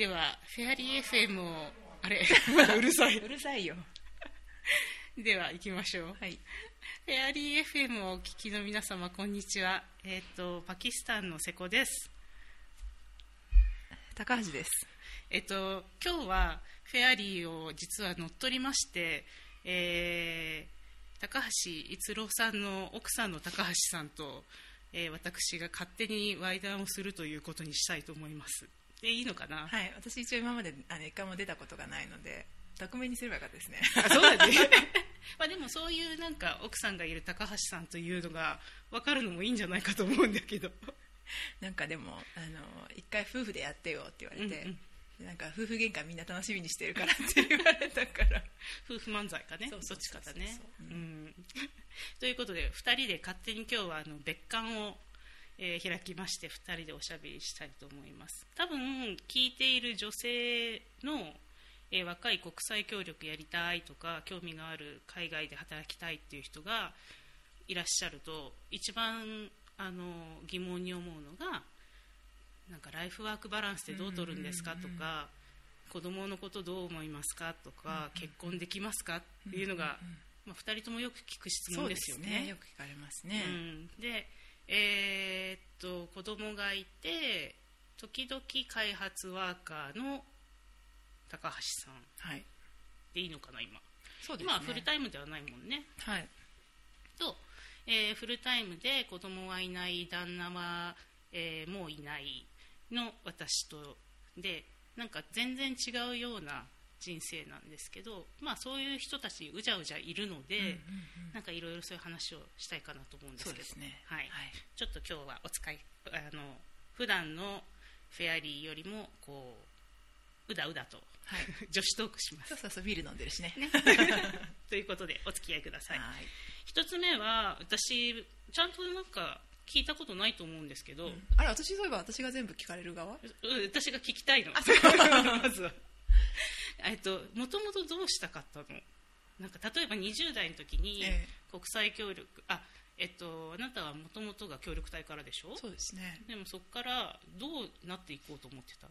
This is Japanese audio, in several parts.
ではフェアリー FM をあれ うるさい。うるさいよ。では行きましょう。はい。フェアリー FM をお聞きの皆様こんにちは。えっ、とパキスタンの瀬古です。高橋です。えっと今日はフェアリーを実は乗っ取りましてえー高橋逸郎さんの奥さんの高橋さんと、えー私が勝手にワ談をするということにしたいと思いますでいいのかな、はい。私一応今まであの一回も出たことがないので匿名にすればよかったですね。あそうだね。まあでもそういうなんか奥さんがいる高橋さんというのが分かるのもいいんじゃないかと思うんだけど。なんかでもあの一回夫婦でやってよって言われて、うんなんか夫婦喧嘩みんな楽しみにしてるからって言われたから。夫婦漫才かねそっちかだね。うん。ということで2人で勝手に今日はあの別館を、えー開きまして2人でおしゃべりしたいと思います。多分聞いている女性の、えー若い国際協力やりたいとか興味がある海外で働きたいっていう人がいらっしゃると一番あの疑問に思うのがなんかライフワークバランスってどう取るんですかとか、子供のことどう思いますかとか、結婚できますかっていうのが、まあ、2人ともよく聞く質問ですよね。よく聞かれますね、うん、で、えーっと子供がいて時々開発ワーカーの高橋さん。はい。でいいのかな今、そうですね。今はフルタイムではないもんね。はい。と、えーフルタイムで子供はいない旦那は、えーもういないの私と。でなんか全然違うような人生なんですけど、まあ、そういう人たちうじゃうじゃいるので、うんうんうん。なんかいろいろそういう話をしたいかなと思うんですけど。ね。はい。はい。ちょっと今日はお使いあの普段のフェアリーよりもこううだうだとはい。女子トークします。そうそうそうビール飲んでるしね。ね。ということでお付き合いください。はい。一つ目は私ちゃんとなんか聞いたことないと思うんですけど、うん。あれ私そういえば私が全部聞かれる側？う私が聞きたいの。まずはえっともともとどうしたかったの？なんか例えば20代の時にえ国際協力、あえっとあなたはもともとが協力隊からでしょ？そうですね。でもそこからどうなっていこうと思ってた？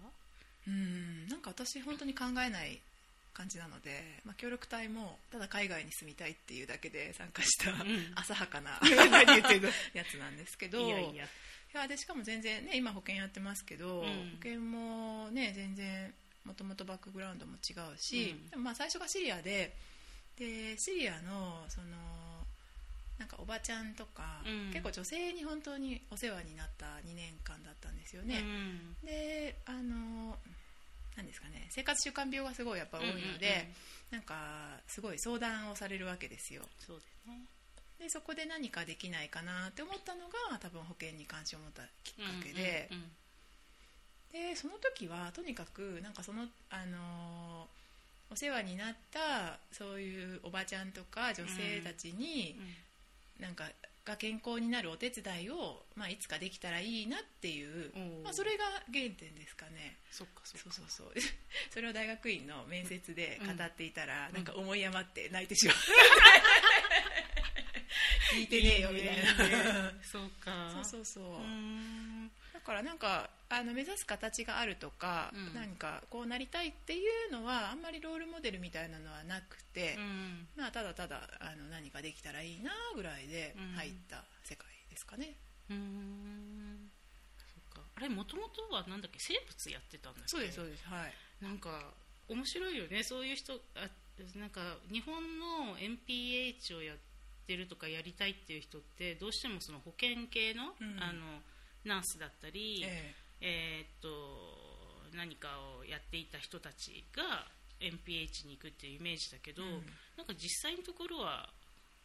うんなんか私本当に考えない感じなので、まあ、協力隊もただ海外に住みたいっていうだけで参加したん。浅はかな何言ってんのやつなんですけどいやいや。いやでしかも全然ね今保険やってますけど、うん。保険もね全然もともとバックグラウンドも違うし、うん。でもまあ最初がシリアででシリアのそのなんかおばちゃんとか、うん。結構女性に本当にお世話になった2年間だったんですよね、うん。であのなんですかね生活習慣病がすごいやっぱ多いので、うんうんうん。なんかすごい相談をされるわけですよ。そうだよね。でそこで何かできないかなって思ったのが多分保険に関心を持ったきっかけで、うんうんでその時はとにかくなんかその、あのーお世話になったそういうおばちゃんとか女性たちに、なんかが健康になるお手伝いを、まあ、いつかできたらいいなっていうまあ、それが原点ですかね。そっかそうそうそう。それを大学院の面接で語っていたら、ん。なんか思い余って泣いてしまう 聞いてねえよみたいな。そうか。そうそうそう。だからなんかあの目指す形があるとか、うん。何かこうなりたいっていうのはあんまりロールモデルみたいなのはなくて、うん。まあ、ただただあの何かできたらいいなぐらいでうん。入った世界ですかね、うーん。そっか。あれもともとはなんだっけ？生物やってたんだっけ？そうですそうです。はい。なんか面白いよね。そういう人あなんか日本の NPH をやってるとかやりたいっていう人ってどうしてもその保険系の,、うん。あのナースだったり、ええ。ーっと何かをやっていた人たちが NPH に行くっていうイメージだけど、うん。なんか実際のところは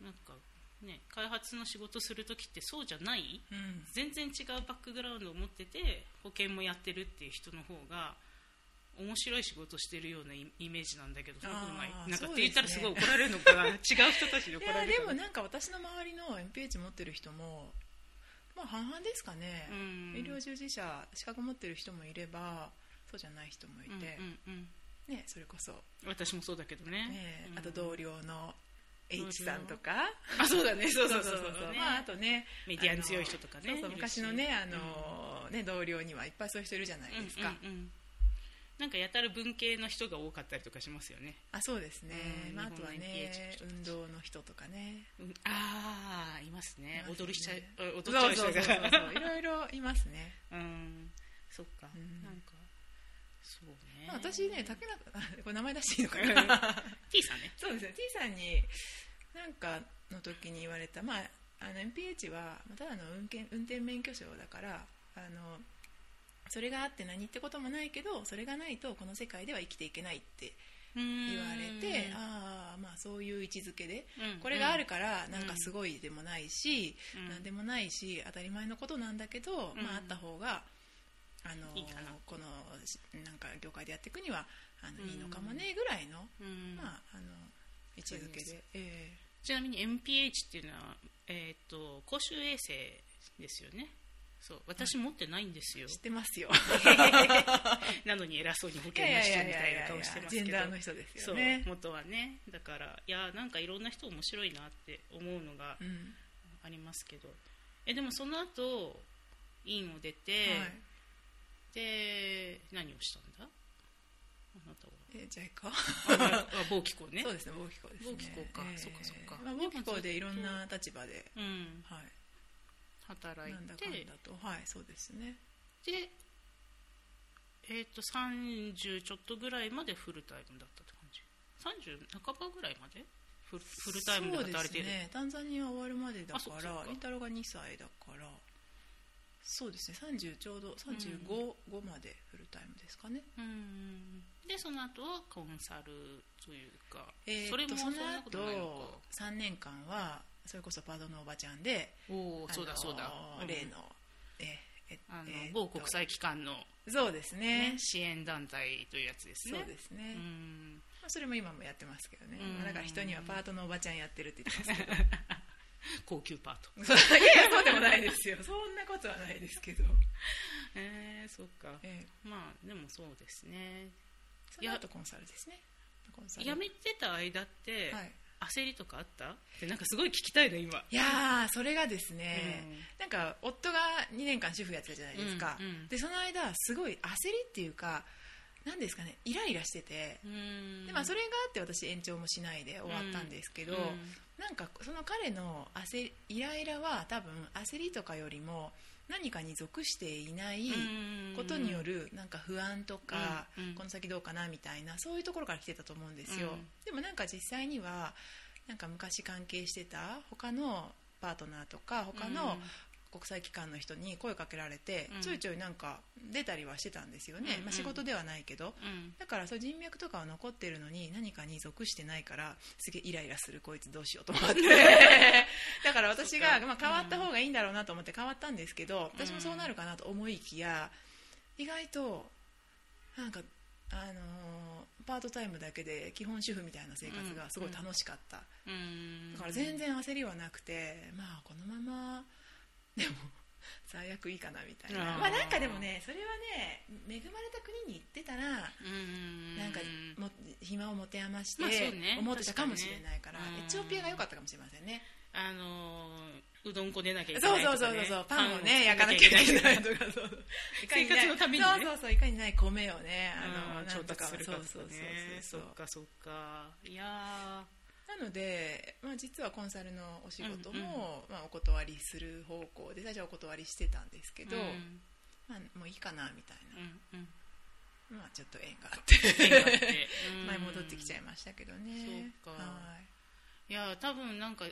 なんか、ね、開発の仕事する時ってそうじゃないえうん。全然違うバックグラウンドを持ってて保険もやってるっていう人の方が面白い仕事してるようなイイメージなんだけどそんなことなんかって言ったらすごい怒られるのかな違う人たちに怒られるでもなんか私の周りの NPH 持ってる人もまあ半々ですかね、うん。医療従事者資格持ってる人もいればそうじゃない人もいて、うんうんうん。ね、それこそ、私もそうだけどね。ねうん。あと同僚の H さんとか。あそうだね。そうそうそうそう。ね。まあ、あとねメディアに強い人とかね。そうそういるし昔のねあの、ね同僚にはいっぱいそういう人いるじゃないですか、うんうんうんなんかやたら文系の人が多かったりとかしますよね、あそうですね、うんまあ、あとはね運動の人とかね。うんああいますね。踊りしちゃいそう踊っちゃう人が。いろいろいますね、うんそっか、うん。なんかそうね、まあ、私ね竹中あこれ名前出していいのかな？T さんね。そうですね。T さんになんかの時に言われた、まあ、あの MPH はまあただの運転運転免許証だからあのそれがあって何ってこともないけどそれがないとこの世界では生きていけないって言言われてああまあそういう位置づけでうん。これがあるからなんかすごいでもないし、うん。なんでもないし当たり前のことなんだけど、うん。まあ、あった方があのいいこのしなんか業界でやっていくにはあのうん。いいのかもねぐらいの、うん。まあ、あの位置づけで、えちなみに MPH っていうのは、えー、と公衆衛生ですよねそう私持ってないんですよ。え知ってますよ。なのに偉そうに保険の人みたいな顔してますジェンけどダーの人ですそうよね元はね。だからいやなんかいろんな人面白いなって思うのがうん。ありますけど。えでもその後院を出て、はい。で何をしたんだ？あなたは。えじゃあいいかああ某機構ね。そうですね防気校ですね。防気校か。そっかそっか。まあ、防気校でいろんな立場で、うん。はい、働いなんだかんてだと。はいそうですね。でえっ、と30ちょっとぐらいまでフルタイムだったって感じ。30半ばぐらいまで？フルフルタイムで働いてる、そうですね。タンザニア終わるまでだからりんたろーが2歳だからそうですね。30ちょうど35、5までフルタイムですかね。うん。でその後はコンサルというか、えーそれもその後3年間はそれこそパートのおばちゃんでかおおそうだそうだ、例のええあの某国際機関の、そうですね。ね、支援団体というやつですね。そうですね、うん。まあそれも今もやってますけどね、だから人にはパートのおばちゃんやってるって言ってますけど。高級パート。そういやそうでもないですよ。そんなことはないですけど、えー、そっか。えまあでもそうですね。ー、その後コンサルですね。コンサル。辞めてた間って、はい焦りとかあった？ってなんかすごい聞きたいの今。いやーそれがですね、うん。なんか夫が2年間主婦やってたじゃないですか、うんうん。でその間すごい焦りっていうか何ですかねイライラしてて、うん。でまあ、それがあって私延長もしないで終わったんですけど、うんなんかその彼の焦イライラは多分焦りとかよりも何かに属していないことによるなんか不安とか、うん。うん。この先どうかなみたいなそういうところから来てたと思うんですよ、うん。でもなんか実際にはなんか昔関係してた他のパートナーとか他の国際機関の人に声かけられて、うん。ちょいちょいなんか出たりはしてたんですよね、うんうん。まあ、仕事ではないけど、うん。だからそう人脈とかは残ってるのに何かに属してないからすげえイライラするこいつどうしようと思って。だから私が、まあ、変わった方がいいんだろうなと思って変わったんですけど私もそうなるかなと思いきや意外となんかあのーパートタイムだけで基本主婦みたいな生活がすごい楽しかった、うんだから全然焦りはなくてまあこのままでも最悪いいかなみたいな。まあなんかでもねそれはね恵まれた国に行ってたらうんなんかも暇を持て余してね。思ってたかもしれないから、エチオピアが良かったかもしれませんね。あのーうどんこねなきゃいけないとか、ね、そうそうそうパンをねを焼かなきゃいけない作とかそう。生活のためにね。そうそうそういかにない米をねあのうん調達するかとかそうそうそうねそそうっかそっか。いやなので、まあ、実はコンサルのお仕事うんも、まあ、お断りする方向で最初はお断りしてたんですけーど、うん。まあ、もういいかなみたいな、まあ、ちょっと縁があって。前戻ってきちゃいましたけどね。そうか。はい。や多分なんか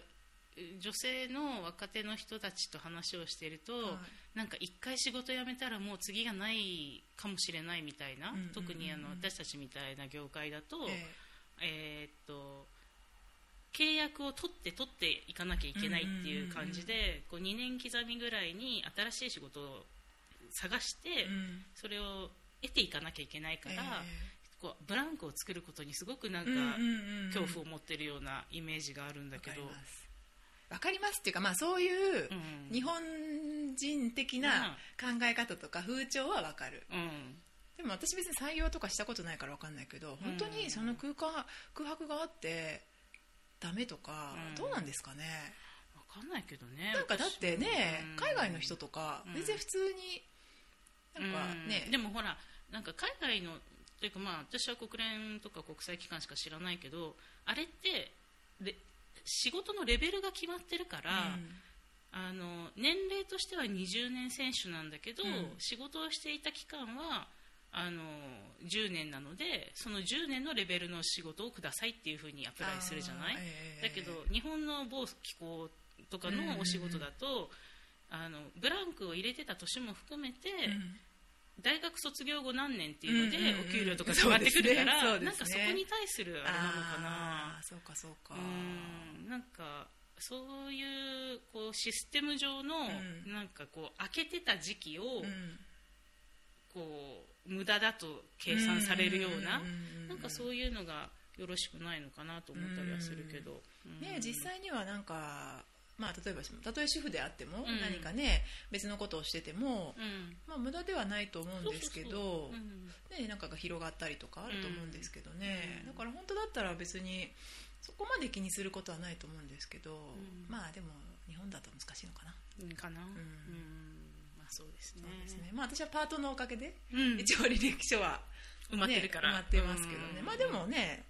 女性の若手の人たちと話をしていると、はい。なんか一回仕事辞めたらもう次がないかもしれないみたいな、特にあの私たちみたいな業界だと,、え。えーっと契約を取って取っていかなきゃいけないっていう感じで、こう2年刻みぐらいに新しい仕事を探して、それを得ていかなきゃいけないから、えこうブランクを作ることにすごくなんか恐怖を持ってるようなイメージがあるんだわけど、わかります。っていうか、まあ、そういううん。日本人的な考え方とか風潮はわかる。うん。でも私別に採用とかしたことないからわかんないけど本当にその空間空白があってダメとかうん。どうなんですかね？わかんないけどねなんかだってねうん。海外の人とかうん。全然普通になんかね。うん。でもほらなんか海外のというかまあ私は国連とか国際機関しか知らないけどあれってで仕事のレベルが決まってるから、あの年齢としては20年選手なんだけど、うん。仕事をしていた期間はあの10年なのでその10年のレベルの仕事をくださいっていうふうにアプライするじゃない、ええだけど日本の某機構とかのお仕事だと、あのブランクを入れてた年も含めて、うん。大学卒業後何年っていうので、お給料とか下がってくるから、そうですねなんかそこに対するあれなのかな。そうかそうか。うん。なんかそういうこうシステム上の、うん。なんかこう開けてた時期を、うん。こう無駄だと計算されるような、なんかそういうのがよろしくないのかなと思ったりはするけど、うん。ね、実際にはなんか、まあ、例えばたとえ主婦であっても、ん。何かね別のことをしてても、うん。まあ、無駄ではないと思うんですけどね、なんかが広がったりとかあると思うんですけどね、うん。だから本当だったら別にそこまで気にすることはないと思うんですけど、ん。まあでも日本だと難しいのかな、うんかな、うんそうですね。ですね。まあ、私はパートのおかげで、うん。一応履歴書は、埋まってるから、ね埋まってますけどね、うん。まあでもね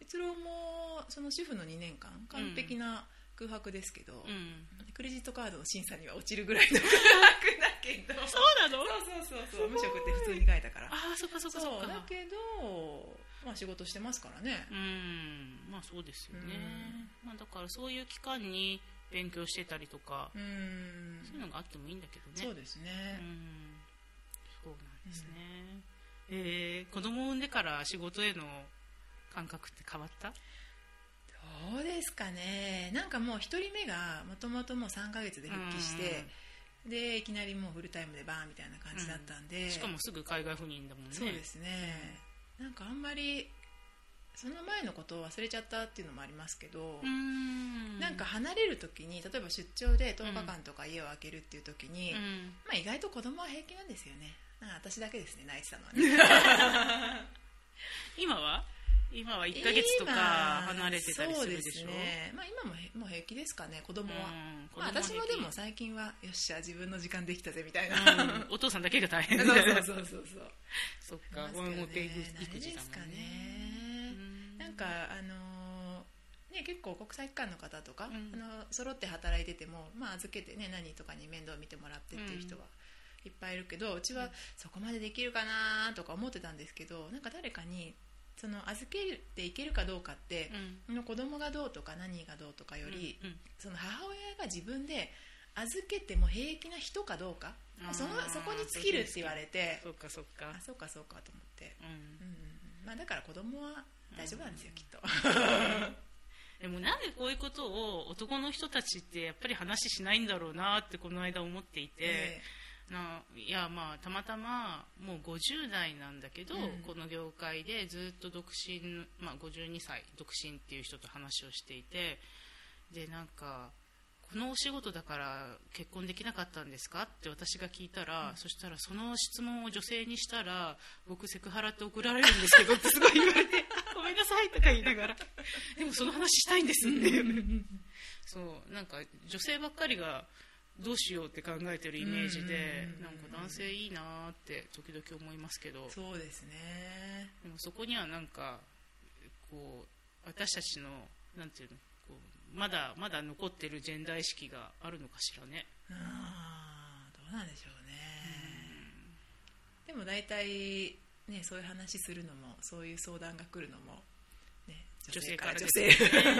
一郎もその主婦の2年間完璧な空白ですけど、うん。クレジットカードの審査には落ちるぐらいの 空白だけど。そうなの？そうそうそうそう。無職って普通に書いたから。ああそっかそっかそっか。そう。だけど、まあ、仕事してますからね。うん。まあそうですよね、まあ、だからそういう期間に勉強してたりとか、うん。そういうのがあってもいいんだけどね。そうですね。うん。そうなんですね、えー子供を産んでから仕事への感覚って変わった？どうですかね。なんかもう1人目がもともともう3ヶ月で復帰して、でいきなりもうフルタイムでバーンみたいな感じだったんで、しかもすぐ海外赴任だもんね。そうですね。なんかあんまりその前のことを忘れちゃったっていうのもありますけど、うん。なんか離れる時に例えば出張で10日間とか家を空けるっていう時に、うん。まあ、意外と子供は平気なんですよね。なんか私だけですね泣いてたのはね。今は？今は1ヶ月とか離れてたりするでしょ？そうですね、まあ、今もへもう平気ですかね子供は、子供は平気私もでも最近はよっしゃ自分の時間できたぜみたいな、うんお父さんだけが大変 そうだそうそうそうそう。そっかますけどね。もう育慣れ児だですかね。もんねうんなんかあのーね、結構国際機関の方とか、うん。あの揃って働いてても、まあ、預けて、ね、何とかに面倒見てもらってっていう人はいっぱいいるけど、うちはそこまでできるかなとか思ってたんですけどなんか誰かにその預けていけるかどうかって、うん。の子供がどうとか何がどうとかより、うんうん。その母親が自分で預けても平気な人かどうかそのそこに尽きるって言われてそっかそっかあそうかそうかと思って、うんうん。うん。まあ、だから子供は大丈夫なんですよ、きっと。でもなんでこういうことを男の人たちってやっぱり話しないんだろうなってこの間思っていて、えないやまあたまたまもう50代なんだけど、うん。この業界でずっと独身、まあ、52歳独身っていう人と話をしていてでなんかこのお仕事だから結婚できなかったんですかって私が聞いたら、そしたらその質問を女性にしたら僕セクハラって怒られるんですけどってすごい言われて。あごめんなさいとか言いながら。でもその話したいんですって。いうそうなんか女性ばっかりがどうしようって考えてるイメージでうんなんか男性いいなーって時々思いますけど。そうですね。でもそこにはなんかこう私たちのなんていうのこうまだまだ残ってるジェンダー意識があるのかしらね。あーどうなんでしょうね。でも大体ねそういう話するのもそういう相談が来るのも、ね、女性から女性。よね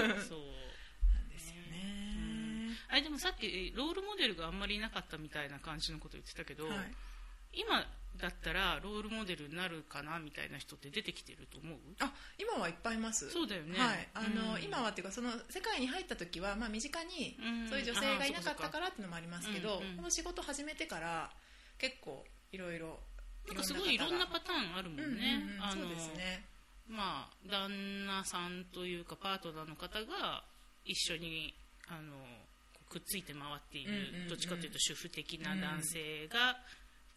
なんそうですよね。あれでもさっきロールモデルがあんまりいなかったみたいな感じのこと言ってたけど、はい。今だったらロールモデルになるかなみたいな人って出てきてると思う？あ今はいっぱいいます。そうだよね。はい。あのうん。今はっていうかその世界に入った時は、まあ、身近にうん。そういう女性がいなかったからっていうのもありますけど、この仕事始めてから結構いろいろなんかすごいいろんなパターンあるもんね、うんうんうん。あのそうですね。まあ旦那さんというかパートナーの方が一緒にあのくっついて回っている、うんうんうん。どっちかというと主婦的な男性が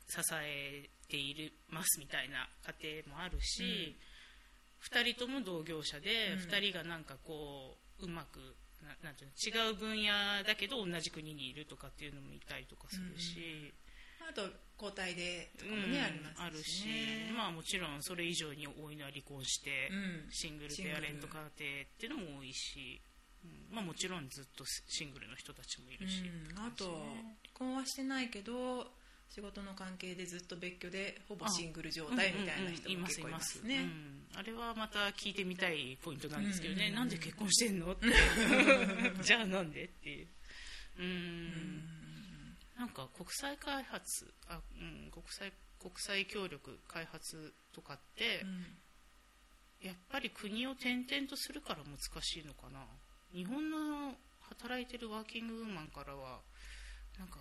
支えているますみたいな家庭もあるし、二人とも同業者で、うん。二人がなんかこううまくななんていうの違う分野だけど同じ国にいるとかっていうのもいたりとかするし、まあと交代でとかもね、うんありますし,、ね、あるし。まあもちろんそれ以上に多いのは離婚して、うん。シングルペアレント家庭っていうのも多いし、うん。まあ、もちろんずっとシングルの人たちもいるし、うん、あと離婚はしてないけど仕事の関係でずっと別居でほぼシングル状態みたいな人も結構いますね、うんあれはまた聞いてみたいポイントなんですけどね、うん。なんで結婚してんのって。じゃあなんでっていう。うんなんか国際開発あ、うん、国際国際協力開発とかって、やっぱり国を転々とするから難しいのかな。日本の働いてるワーキングウーマンからはなんか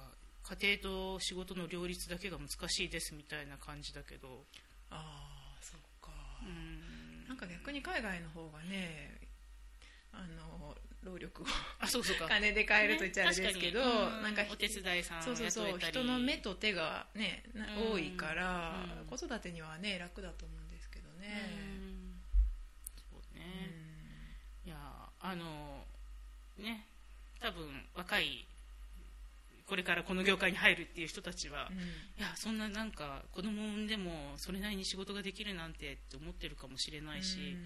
家庭と仕事の両立だけが難しいですみたいな感じだけど。ああそうか、うん。なんか逆に海外の方がねあの労力を。あそうそうか。金で買えると言っちゃあれですけど、ねなんかお手伝いさんそうそうそう人の目と手がね多いから、うん。子育てにはね楽だと思うんですけどね、うん。そうね、いやあのね多分若いこれからこの業界に入るっていう人たちは、うん。いやそんななんか子供産んでもそれなりに仕事ができるなんてって思ってるかもしれないし、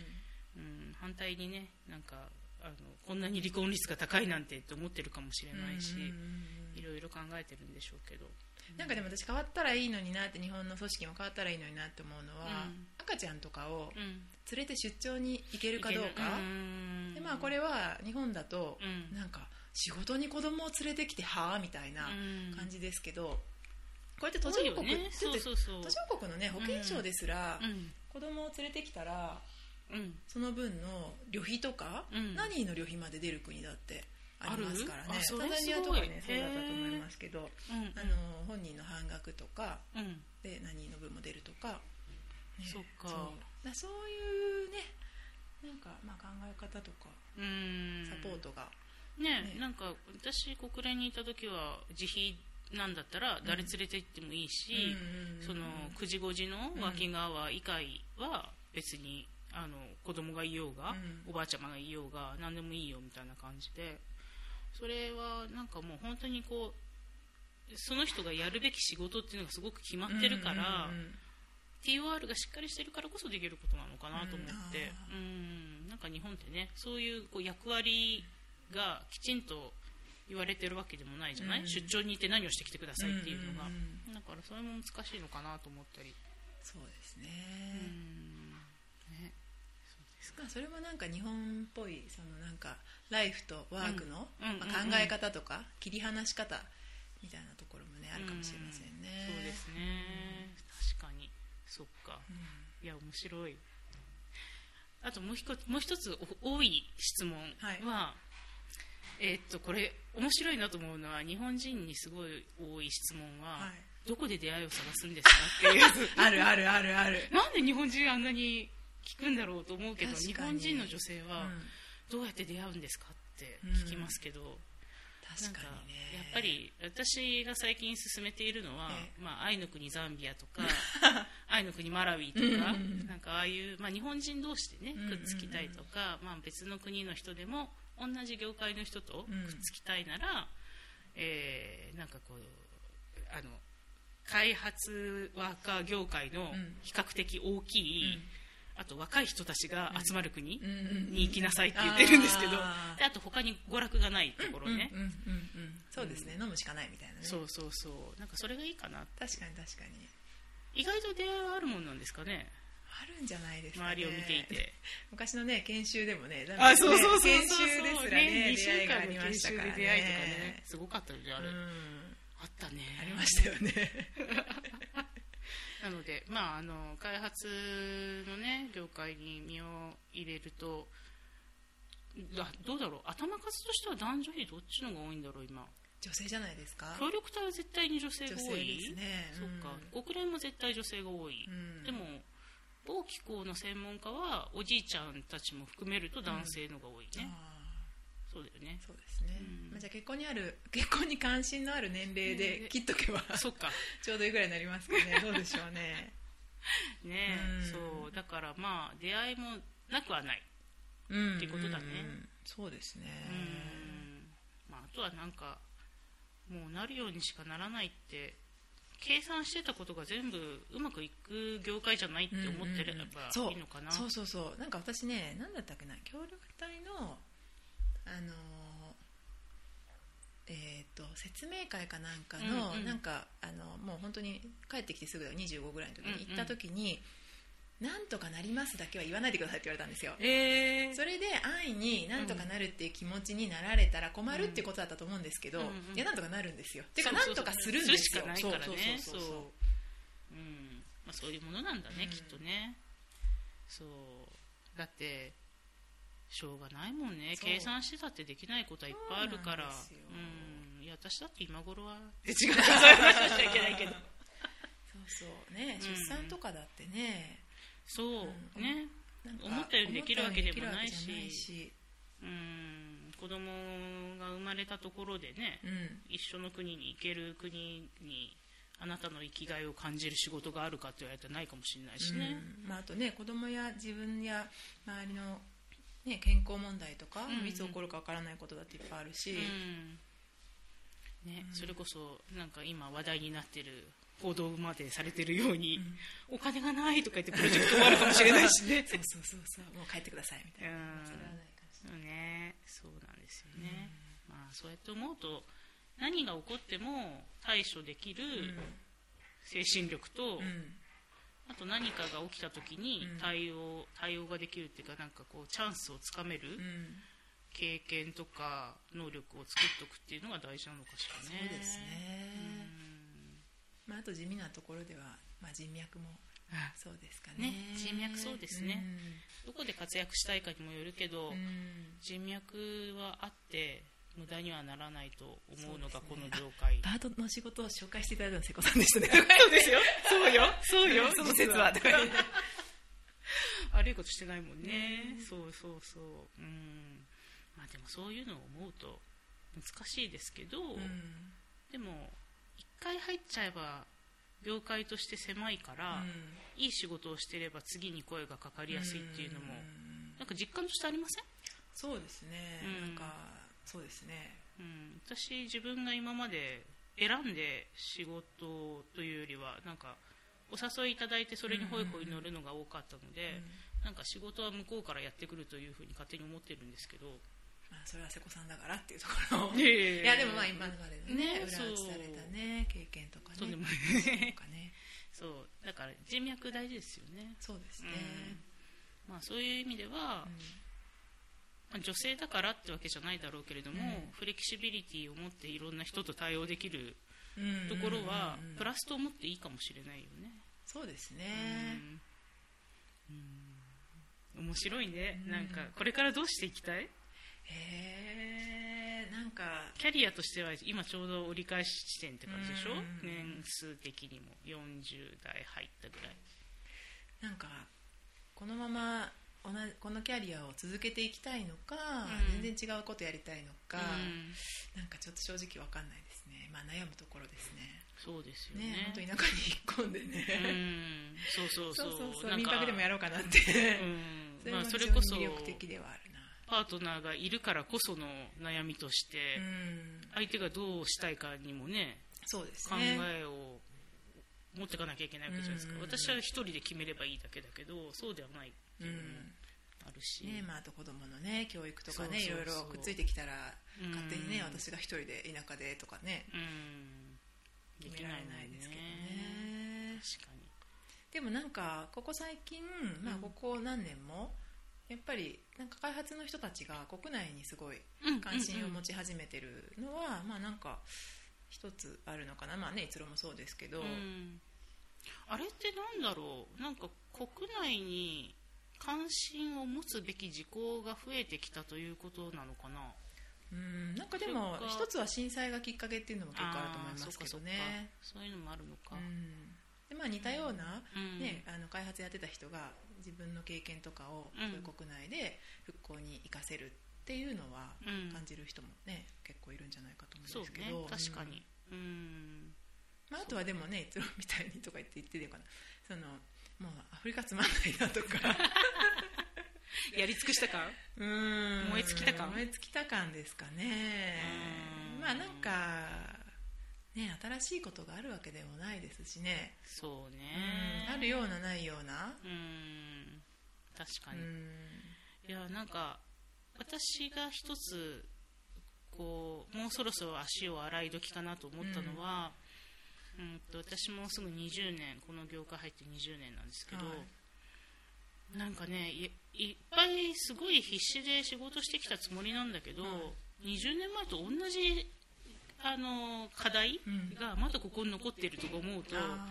うん。反対にねなんかあのこんなに離婚率が高いなんてって思ってるかもしれないし、いろいろ考えてるんでしょうけど、なんかでも私変わったらいいのになって日本の組織も変わったらいいのになって思うのは、うん。赤ちゃんとかをうん、連れて出張に行けるかどうか、うんでまあ、これは日本だと、うん。なんか仕事に子供を連れてきてはあみたいなうん。感じですけど、こうやって途上国、途上国のね保健省ですら、うん。子供を連れてきたらうんその分の旅費とか、うん。ナニーの旅費まで出る国だってありますからね。タンザニアとかねそうだったと思いますけどうん。あの本人の半額とかうん。でナニーの分も出るとか、ねそっか。そう。だそういうねなんかまあ考え方とかうん。サポートが、ねね。なんか私国連にいた時は自費なんだったら誰連れて行ってもいいし、その9時5時のワーキングアワー以外は別にあの子供がいようが、うん。おばあちゃまがいようが何でもいいよみたいな感じで。それはなんかもう本当にこうその人がやるべき仕事っていうのがすごく決まってるから、うんうんうん。TOR がしっかりしてるからこそできることなのかなと思って。ううん。なんか日本ってねそういうこう役割がきちんと言われてるわけでもないじゃない、うん。出張に行って何をしてきてくださいっていうのが、うんうんうん。だからそれも難しいのかなと思ったり、そうですね、うん。ね。まあ、それもなんか日本っぽいそのなんかライフとワークの、うんうんまあ、考え方とか切り離し方みたいなところもねあるかもしれませんね、そうですね。確かに。そっか。いや面白い。あともう一つもう一つお多い質問は、えーっとこれ面白いなと思うのは日本人にすごい多い質問は、はい。どこで出会いを探すんですかっていう。あるあるあるある。なんで日本人あんなに聞くんだろうと思うけど日本人の女性はうん。どうやって出会うんですか？って聞きますけど、確かにね。やっぱり私が最近進めているのは、えまあ、愛の国ザンビアとか 愛の国マラウイとかなんかああいう、まあ、日本人同士でねうんうんうん。くっつきたいとか、まあ、別の国の人でも同じ業界の人とくっつきたいなら、えーなんかこうあの開発ワーカー業界のうん。比較的大きい、うんあと若い人たちが集まる国に行きなさいって言ってるんですけど、あー。であと他に娯楽がないところね、うんうんうんうん。そうですね、飲むしかないみたいなね。そうそうそう。なんかそれがいいかな確かに確かに。意外と出会いはあるもんなんですかね。あるんじゃないですか、ね、周りを見ていて。昔のね研修でもねあそうそうそうそう。研修ですらね2週出会いがあり間の研ましたからね修で出会いとかね。すごかったよねあれ、うん。あったね。ありましたよね なのでまああの開発のね業界に身を入れるとだどうだろう頭数としては男女比どっちの方が多いんだろう今。女性じゃないですか？協力隊は絶対に女性が多い？そうか、国連も絶対女性が多い、うん。でも某機構の専門家はおじいちゃんたちも含めると男性のが多いね、あそうだよね。ーそうですね、うん。まあ、じゃあ結婚にある 結婚に関心のある年齢で切っとけばそっか。ちょうどいいぐらいになりますかね。どうでしょうね。ねうん。そう。だからまあ出会いもなくはない。うんっていうことだね。うんうんそうですね。うん。まあ、あとはなんかもうなるようにしかならないって計算してたことが全部うまくいく業界じゃないって思ってればいいのかな、そうそうそう。なんか私ね何だったっけな。協力隊のあのえー、と説明会かなんかの、うんうん。なんかあのもう本当に帰ってきてすぐだ25ぐらいの時に行った時に、なんとかなりますだけは言わないでくださいって言われたんですよ。えー。それで安易になんとかなるっていう気持ちになられたら困るっていうことだったと思うんですけど、うんうんうん。いやなんとかなるんですよ。てかそうそうそう。なんとかするんですよ。するしかないからね。そうそう。そうそう。うん。まあ、そういうものなんだね、うん。きっとね。そう。だってしょうがないもんね。そう。計算してたってできないことはいっぱいあるから。そうなんいや私だって今頃は。違う。そういう話しちゃいけないけど。そうそう。ねうん。出産とかだってね、そう、うん。ねなんか思ったようにできるわけでもないし。うん。子供が生まれたところでね、うん。一緒の国に行ける国にあなたの生きがいを感じる仕事があるかって言われたらないかもしれないしね、うん。まあ、あとね子供や自分や周りの、ね、健康問題とか、うんうん。いつ起こるかわからないことだっていっぱいあるし、うん。ねそれこそなんか今話題になってる報道までされてるように、お金がないとか言ってプロジェクト終わるかもしれないしね。そうそうそうそう。もう帰ってくださいみたいな、うん。それはないかもしれないねそうなんですよね、まあそうやって思うと何が起こっても対処できる精神力と、うんあと何かが起きた時にうん。対応,、対応ができるっていうかなんかこうチャンスをつかめるうん。経験とか能力を作っておくっていうのが大事なのかしらそうね。ですね、まあ、あと地味なところでは、まあ、人脈もあそうですかね。ね人脈そうですね。どこで活躍したいかにもよるけど、うんうん。人脈はあって無駄にはならないと思うのがこの業界。パートの仕事を紹介していただいたの瀬古さんでしたね そうですよ。そうよ。そうよ。その説は 悪いことしてないもんね。そうそうそう。うん。まあでもそういうのを思うと難しいですけど、うんでも一回入っちゃえば業界として狭いから、うんいい仕事をしてれば次に声がかかりやすいっていうのも、んなんか実感としてありません？そうですね、うんなんかそうですね。うん、私自分が今まで選んで仕事というよりはなんかお誘いいただいてそれにホイホイ乗るのが多かったので、なんか仕事は向こうからやってくるというふうに勝手に思ってるんですけど。まあ、それは瀬古さんだからっていうところを。いやいやでもまあ今までのねね裏打ちされたね経験とかね。とんでもない。とかね。そう。だから人脈大事ですよね、そうですね、まあ、そういう意味では、まあ女性だからってわけじゃないだろうけれども、うん。フレキシビリティを持っていろんな人と対応できるうん。ところは、うんうんうんプラスと思っていいかもしれないよね、そうですね、うん。うん。面白いね、なんかこれからどうしていきたい？へえなんか。キャリアとしては今ちょうど折り返し地点って感じでしょ、うん。年数的にも。40代入ったぐらい。なんかこのまま同じこのキャリアを続けていきたいのか、うん。全然違うことやりたいのか、うん。なんかちょっと正直わかんないですね。まあ悩むところですね。そうですよね。ね本当田舎に引っ込んでね、うん。そうそうそ そううそう。民泊でもやろうかなって、それこそ非常に魅力的ではあるな。パートナーがいるからこその悩みとして、うん。相手がどうしたいかにもねそうです考ねえを持っていかなきゃいけないわけじゃないですか、うん私は一人で決めればいいだけだけどそうではないってういうのもん。あるし、ねまあ、あと子供のね教育とかねいろいろくっついてきたらうん。勝手にね私が一人で田舎でとかね。うん。で決められきないもんないですけどね。ね確かにでもなんかここ最近、まあ、ここ何年もやっぱりなんか開発の人たちが国内にすごいうん。関心を持ちち始めてるのは、まあなんか一つあるのかな。まあねいつろもそうですけど、あれってなんだろう。なんか国内に関心を持つべき事項が増えてきたということなのかな。うんなんかでも一つは震災がきっかけっていうのも結構あると思いますけどね。そういうのもあるのか、うん。でまあ似たような、うん。ね、あの開発やってた人が自分の経験とかをう国内で復興に生かせるっていうのはうん。感じる人もね結構いるんじゃないかと思そうんですけど、確かに。うん。まあ、あとはでもねいつもみたいにとか言って言ってるのかな。そのもうアフリカつまんないなとか。やり尽くしたか うん。燃え尽きた感？燃え尽きた感ですかね。うん。まあなんかね新しいことがあるわけでもないですしね、そううん。ねあるようなないような、うん。確かに、うん。いやなんか私が一つこうもうそろそろ足を洗い時かなと思ったのは、うん、と私もすぐ20年この業界入って20年なんですけど、はい。なんかねいいっぱいすごい必死で仕事してきたつもりなんだけど、20年前と同じあの課題うん。がまだここに残っているとか思うと、なんか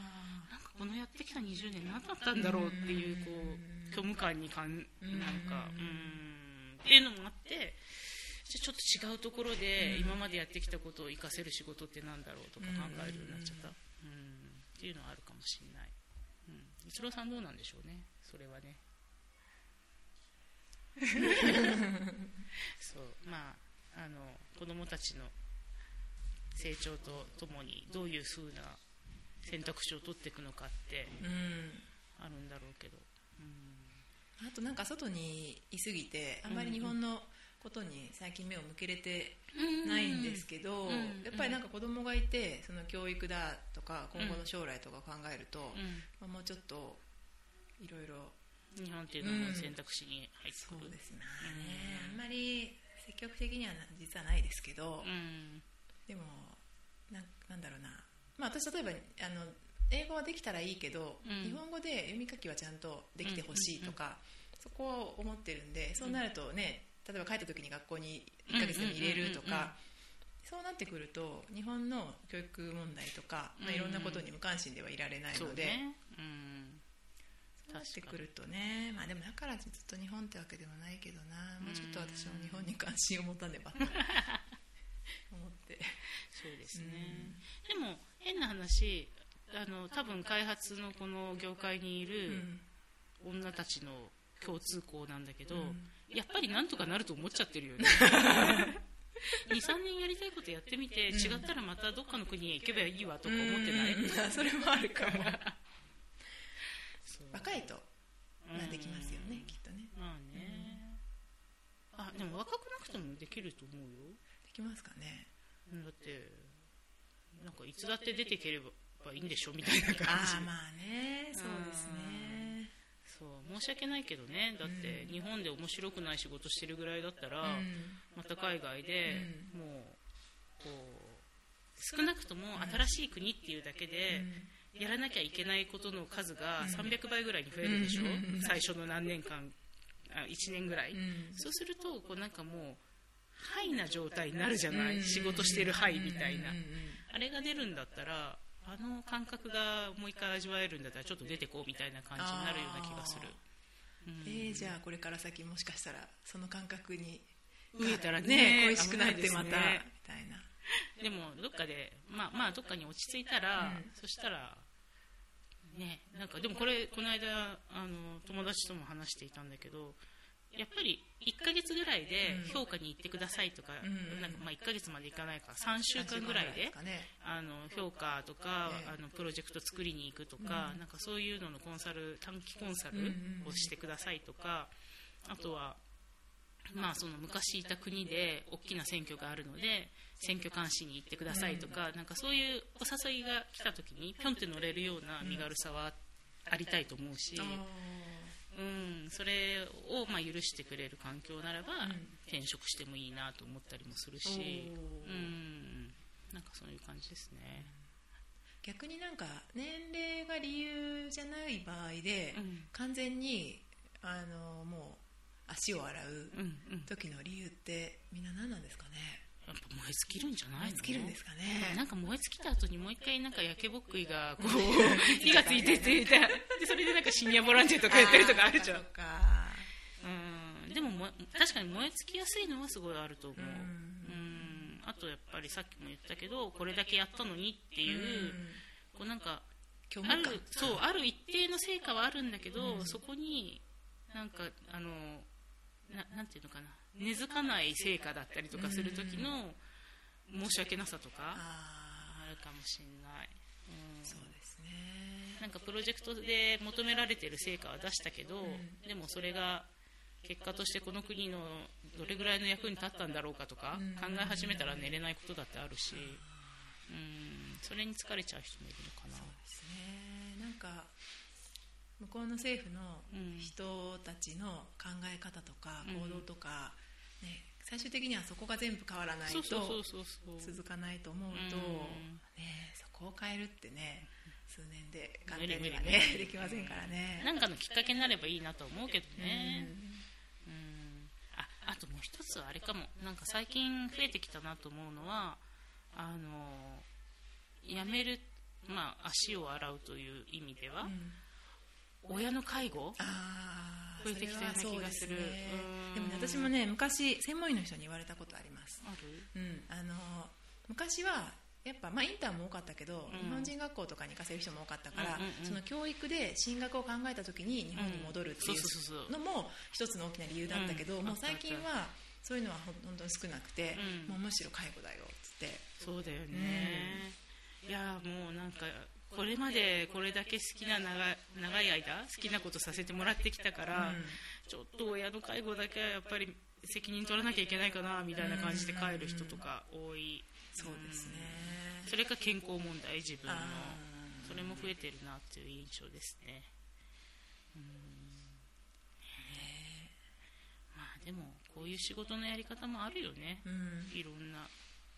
このやってきた20年何だったんだろうっていうこう虚無感にかん。なんかうんうんっていうのもあってじゃあちょっと違うところで今までやってきたことを活かせる仕事ってなんだろうとか考えるようになっちゃった、うん、っていうのはあるかもしれない、うん、一郎さんどうなんでしょうね？それはね。そう。まああの子供たちの成長とともにどういうふうな選択肢を取っていくのかってうん。あるんだろうけど、うん、あとなんか外にいすぎてあんまり日本のことに最近目を向けれてないんですけど、うんやっぱりなんか子供がいてその教育だとか今後の将来とか考えると、まあ、もうちょっといろいろうん、日本っていうのも選択肢に入ってくる、そうですね。あんまり積極的にはな実はないですけど、うん。でもなんなんだろうな、まあ、私例えばあの英語はできたらいいけど、うん。日本語で読み書きはちゃんとできてほしいとか、そこを思ってるんでそうなるとね例えば帰った時に学校に1ヶ月でも入れるとかそうなってくると日本の教育問題とか、まあ、いろんなことに無関心ではいられないので、そうん、そうなってくるとね、まあ、でもだからずっと日本ってわけでもないけどな。もうちょっと私も日本に関心を持たねばと思って。そうですね、でも変な話あの多分開発のこの業界にいる女たちの共通項なんだけど、うん。やっぱりなんとかなると思っちゃってるよね。23年やりたいことやってみて、違ったらまたどっかの国へ行けばいいわとか思ってない、うん。それもあるかも。若いと、まあ、できますよねきっとね。まあね、あでも若くなくてもできると思うよ。できますかね。うんだってなんかいつだって出てければいいんでしょみたいな感じ。ああまあね。そうですね。そう。申し訳ないけどね。だって日本で面白くない仕事してるぐらいだったら、うん。また海外でもうこう少なくとも新しい国っていうだけでやらなきゃいけないことの数が300倍ぐらいに増えるでしょ、うん。最初の何年間あ1年ぐらい、うん。そうするとこうなんかもうハイな状態になるじゃない、うん。仕事してるハイみたいな、あれが出るんだったらあの感覚がもう一回味わえるんだったらちょっと出てこうみたいな感じになるような気がする、うん。えーじゃあこれから先もしかしたらその感覚に飢えたらね恋しくなってまた、ね。みたいな。でもどっかでまあまあどっかに落ち着いたら、うん。そしたらねなんかでもこれこの間あの友達とも話していたんだけどやっぱり1ヶ月ぐらいでうん評価に行ってくださいとか,、うん。なんかまあ1ヶ月までいかないか3週間ぐらいであの評価とか、ええ。あのプロジェクト作りに行くとか、なんかそういうののコンサル短期コンサルをしてくださいとか、あとは、まあ、その昔いた国で大きな選挙があるので選挙監視に行ってくださいとか、なんかそういうお誘いが来た時にぴょんって乗れるような身軽さはありたいと思うし、あうん、それをまあ許してくれる環境ならば、ん。転職してもいいなと思ったりもするー。し、うん、なんかそういう感じですね。逆になんか年齢が理由じゃない場合で、うん。完全にあのもう足を洗う時の理由ってみんな何なんですかね？やっぱ燃え尽きるんじゃないの燃え尽きるんですかね。なんか燃え尽きた後にもう一回なんか焼けぼっくいがこう 火がついててみたいなでそれでなんかシニアボランティアとかやったりとかあるじゃん。うん。でもも確かに燃え尽きやすいのはすごいあると思う。うん。うん。あとやっぱりさっきも言ったけどこれだけやったのにっていう、こうなんかあるそうある一定の成果はあるんだけど、そこになんかあのななんていうのかな根付かない成果だったりとかする時の申し訳なさとかああるかもしれない、うん。ーそうですね。なんかプロジェクトで求められてる成果は出したけど、でもそれが結果としてこの国のどれぐらいの役に立ったんだろうかとか、うん。考え始めたら寝れないことだってあるし、ううん。それに疲れちゃう人もいるのかな。そうですね。なんか向こうの政府のうん。人たちの考え方とかうん行動とか、ね、最終的にはそこが全部変わらないと続かないと思うと、うん。ね、そこを変えるってね数年で簡単には無理ねできませんからね。なんかのきっかけになればいいなと思うけどね。うん。うん。ああともう一つはあれかも。なんか最近増えてきたなと思うのはあのやめるまあ足を洗うという意味では、うん。親の介護あー増えてきたような気がする。でもね。私もね昔専門医の人に言われたことあります、うん、あの昔はやっぱ、まあ、インターも多かったけど、うん。日本人学校とかに行かせる人も多かったから、うんうんうん。その教育で進学を考えた時に日本に戻るっていうのも一つの大きな理由だったけど、うん。もう最近はそういうのはほん本当に少なくて、うん。もうむしろ介護だよっつって。そうだよね、いやもうなんかこれまでこれだけ好きな長い長い間好きなことさせてもらってきたから、うん。ちょっと親の介護だけはやっぱり責任取らなきゃいけないかなみたいな感じで帰る人とか多い、そうですね、それか健康問題自分の。それも増えてるなっていう印象ですね。うん。まあでもこういう仕事のやり方もあるよね、うん。いろんな。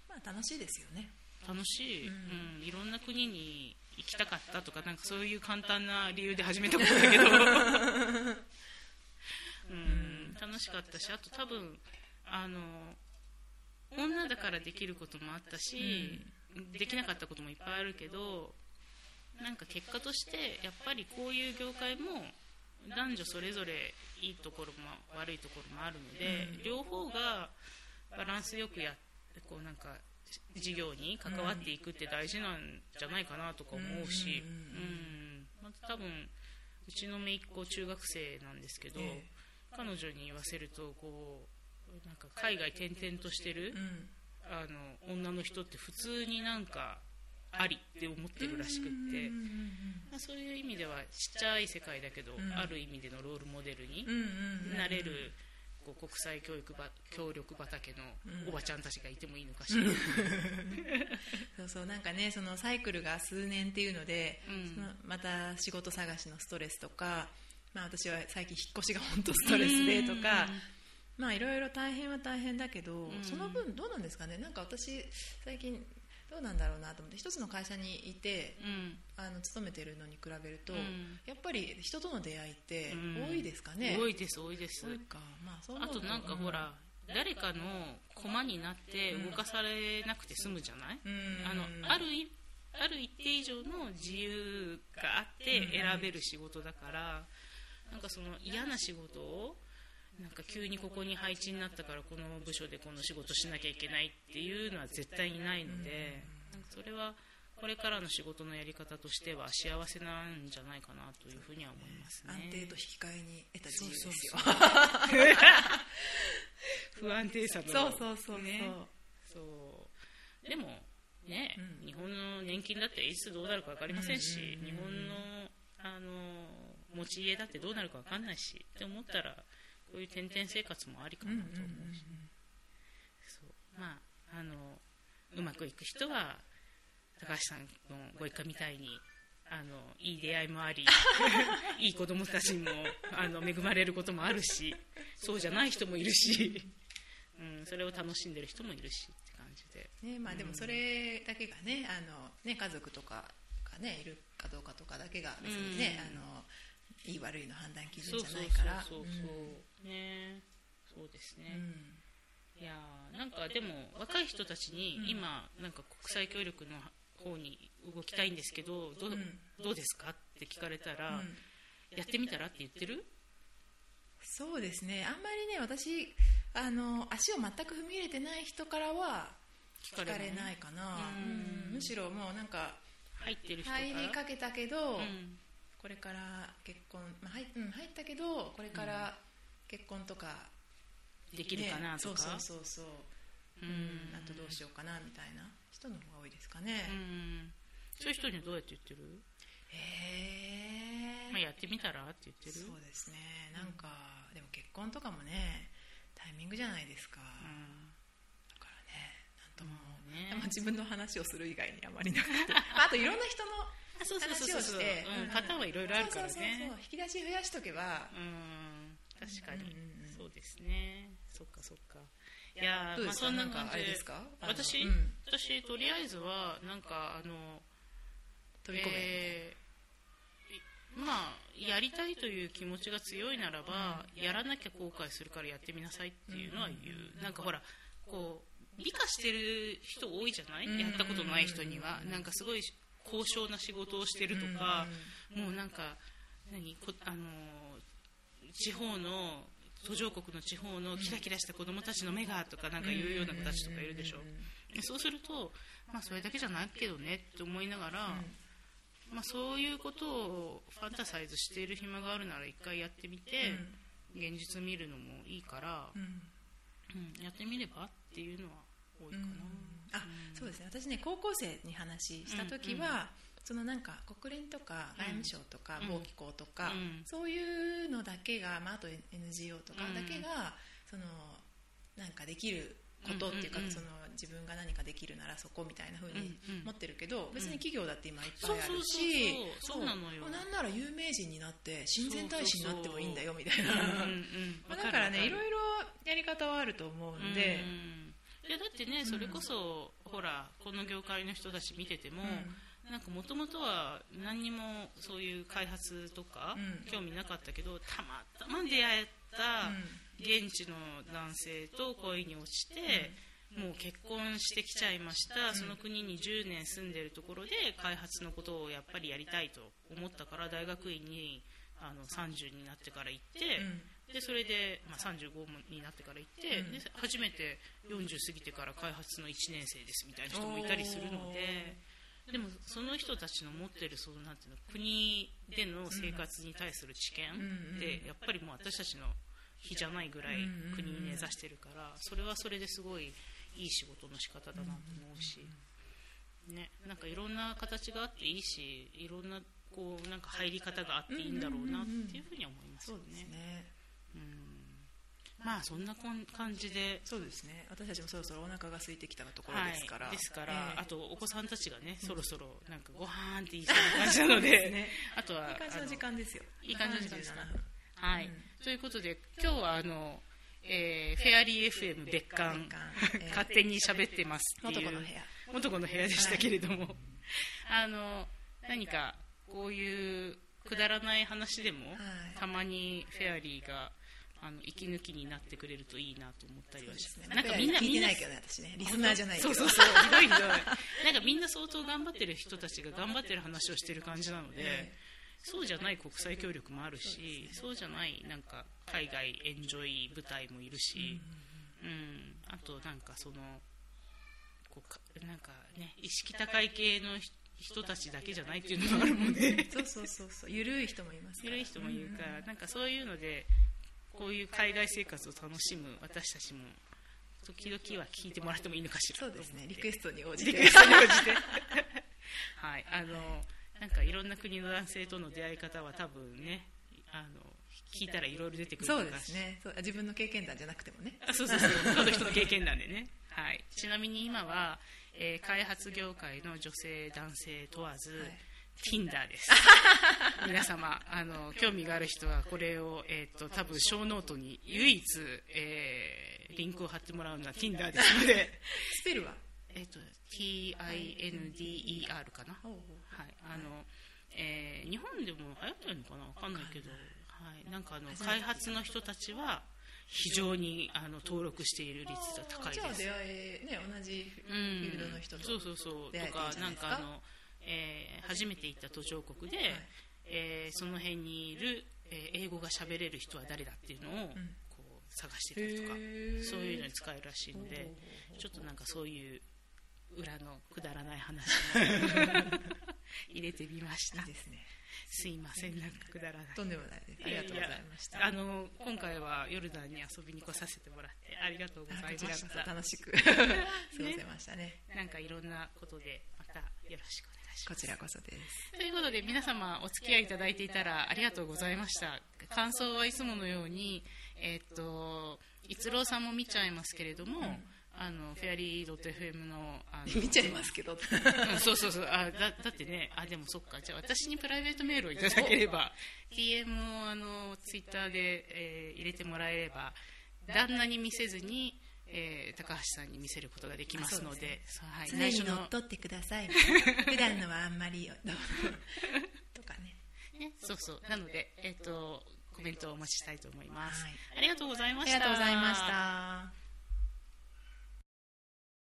まあ楽しいですよね。楽しい、ううん。いろんな国に行きたかったとかなんかそういう簡単な理由で始めたことだけど、うん、楽しかったしあと多分あの女だからできることもあったし、できなかったこともいっぱいあるけどなんか結果としてやっぱりこういう業界も男女それぞれいいところも悪いところもあるので、うん。両方がバランスよくやこうなんか事業に関わっていくって大事なんじゃないかなとか思うし、うんまた多分うちの姪っ子中学生なんですけど、ええ。彼女に言わせるとこうなんか海外転々としてる、うん。あの女の人って普通になんかありって思ってるらしくって、まあ、そういう意味ではちっちゃい世界だけど、うん。ある意味でのロールモデルになれるこう国際教育ば協力畑のうんおばちゃんたちがいてもいいのかしら、そうそうなんかねそのサイクルが数年っていうので、うん。そのまた仕事探しのストレスとか、まあ、私は最近引っ越しが本当ストレスでとか、まあいろいろ大変は大変だけど、ん。その分どうなんですかね。なんか私最近どうなんだろうなと思って一つの会社にいてうん。あの勤めてるのに比べると、うん。やっぱり人との出会いってうん。多いですかね、多いです多いです。か。まあそあとなんかほら、誰かの駒になって動かされなくて済むじゃない、うん。あのあるいある一定以上の自由があって選べる仕事だから、なんかその嫌な仕事をなんか急にここに配置になったからこの部署でこの仕事しなきゃいけないっていうのは絶対にないので、なん。かそれはこれからの仕事のやり方としては幸せなんじゃないかなというふうには思いますね。安定と引き換えに得た自由ですよ。不安定さのそうそうそうそう、ね。そう。でもね、うん。日本の年金だっていつどうなるか分かりませんし、うん日本のあの持ち家だってどうなるか分かんないしって思ったらこういう転々生活もありかなと思うし、そう。まああのうまくいく人は高橋さんのご一家みたいにあのいい出会いもあり いい子供たちもあの恵まれることもあるしそうじゃない人もいるし、うん、それを楽しんでる人もいるしって感じで。ねまあ、でもそれだけがね,、あのね家族とかが、ね、いるかどうかとかだけが別にね、うん。あのいい悪いの判断基準じゃそうそうないから。そうそうそう、ね。そうですね、うん。いやーなんかでも若い人たちにうん。今なんか国際協力の方に動きたいんですけどどう,、うん。どうですかって聞かれたら、うん。やってみたらって言ってる？そうですね。あんまりね私あの足を全く踏み入れてない人からは聞聞かれない。かな、むしろもうなんか入ってる人から？入りかけたけど、うんこれから結婚、まあ入うん、入ったけどこれから結婚とか、できるかなとか、ねそうそうそうそう、うん。あとどうしようかなみたいな人の方が多いですかね、うん。そういう人にはどうやって言ってる、へえ、まあ、やってみたらって言ってる？そうですね。なんか、でも結婚とかもねタイミングじゃないですか、うん。だからねなんとも、ね。まあ、自分の話をする以外にあまりなくて、まあ、あといろんな人のあそうそうそうそうそう、話をして。うん、パターンはいろいろあるからね。そうそうそうそう。引き出し増やしとけば。うん。確かに、うんうんうん。そうですね。そっかそっか。いやまあ、そんな感じ。ですか？私、うん。私とりあえずはなんかあの飛び込め、えーいまあやりたいという気持ちが強いならば、やらなきゃ後悔するからやってみなさいっていうのは言う、なんかほらこう美化してる人多いじゃない、うん。やったことない人には、なんかすごい高尚な仕事をしてるとか、もうなんか何こあの地方の途上国の地方のキラキラした子供たちの目がとかなんか言うような子たちとかいるでしょ、でそうすると、まあ、それだけじゃないけどねって思いながら、まあ、そういうことをファンタサイズしている暇があるなら一回やってみて、現実見るのもいいから、うん。やってみればっていうのは多いかな、あそうですね。私ね高校生に話した時は、そのなんか国連とか外務省とかうん。貿易港とか、うん。そういうのだけが、まあ、あと NGO とかうん。だけが、そのなんかできることっていうか、うんうんうん。その自分が何かできるならそこみたいな風にうんうん。持ってるけど、別に企業だって今いっぱいあるしそうなのよ。なんなら有名人になって親善大使になってもいいんだよみたいな、うんうん まあだからねいろいいろやり方はあると思うんで、いやだってねそれこそ、ほらこの業界の人たち見てても、なんかもともとは何にもそういう開発とかうん。興味なかったけど、たまたま出会った現地の男性と恋に落ちて、もう結婚してきちゃいました、その国に10年住んでるところで開発のことをやっぱりやりたいと思ったから大学院にあの30になってから行って、でそれで、まあ、35になってから行って、うん。で初めて40過ぎてから開発の1年生ですみたいな人もいたりするので。でもその人たちの持ってるそのなんていうの国での生活に対する知見うんってやっぱりもう私たちの比じゃないぐらい国に根ざしてるからそれはそれですごいいい仕事の仕方だなと思うし、ね、なんかいろんな形があっていいしいろんなこうなんか入り方があっていいんだろうなっていうふうに思いますよね。まあそんなこん感じで。そうですね。私たちもそろそろお腹が空いてきたところですから、はい、ですから、ええ。あとお子さんたちがね、そろそろなんかご飯って言いそうな感じなので。ね。あとはいい感じの時間ですよ。いい感じの時間ですか。37分はい、ということで今日はあの、えーフェアリー FM 別館別館。ええ。勝手に喋ってますっていう。元子の部屋。元子の部屋でしたけれども、あの何かこういうくだらない話でも、はい。たまにフェアリーがあの息抜きになってくれるといいなと思ったりはしです。ねなんかみんな聞いみんなてないけどね私ね。リスナーじゃないそうそうそうひどいひどい。なんかみんな相当頑張ってる人たちが頑張ってる話をしてる感じなので、えそうじゃない国際協力もあるしそう,、じゃないなんか海外エンジョイ部隊もいるし、うん。あとなんかそのこうかなんかね意識高い系の人人たちだけじゃないっていうのもあるもんね。そうそうそうそう。ゆるい人もいますから。緩い人もいるから、なんかそういうのでこういう海外生活を楽しむ私たちも時々は聞いてもらってもいいのかしらそうですね。リクエストに応じリて。はい。あのなんかいろんな国の男性との出会い方は多分ねあの聞いたらいろいろ出てくるそうですね。自分の経験談じゃなくてもね。あそうそうそう。他の人の経験なんでね、はい、ちなみに今は、えー開発業界の女性男性問わず、はい Tinder です。皆様あの興味がある人はこれを、えー、と多分 show note に唯一、えーリンクを貼ってもらうのは Tinder ですので。スペルはえっと TINDER かな、はい。あのえー日本でも流行ってるのかな？わかんないけど、はい、なんかあの開発の人たちは非常にあの登録している率が高いです。じゃあ出会えね同じフうん。ィールドの人とそうそうそう。出会えていいとか？なんかあの、えー初めて行った途上国で、えーその辺にいる、えー英語が喋れる人は誰だっていうのを、こう探してたりとかへー。そういうのに使えるらしいのでちょっとなんかそういう裏のくだらない話も 入れてみました。いいですね。すいませんなんかくだらない。とんでもないです。ありがとうございました。あの今回はヨルダンに遊びに来させてもらってありがとうございました。楽しく 過ごせましたね。なんかいろんなことでまたよろしくこちらこそです。ということで皆様お付き合いいただいていたらありがとうございました。感想はいつものようにえーっと逸郎さんも見ちゃいますけれども、あのフェアリー .fm のあの 見ちゃいますけど。うんそうそうそう。あだだってねあでもそっか。じゃあ私にプライベートメールをいただければ DM をあのツイッターで、えー入れてもらえれば旦那に見せずに、えー高橋さんに見せることができますのでそうはい、常に乗っ取ってください。普段のはあんまり とかね。ね、そうそう。なので、えっとコメントをお待ちしたいと思います、はい。ありがとうございまありしたがとうございました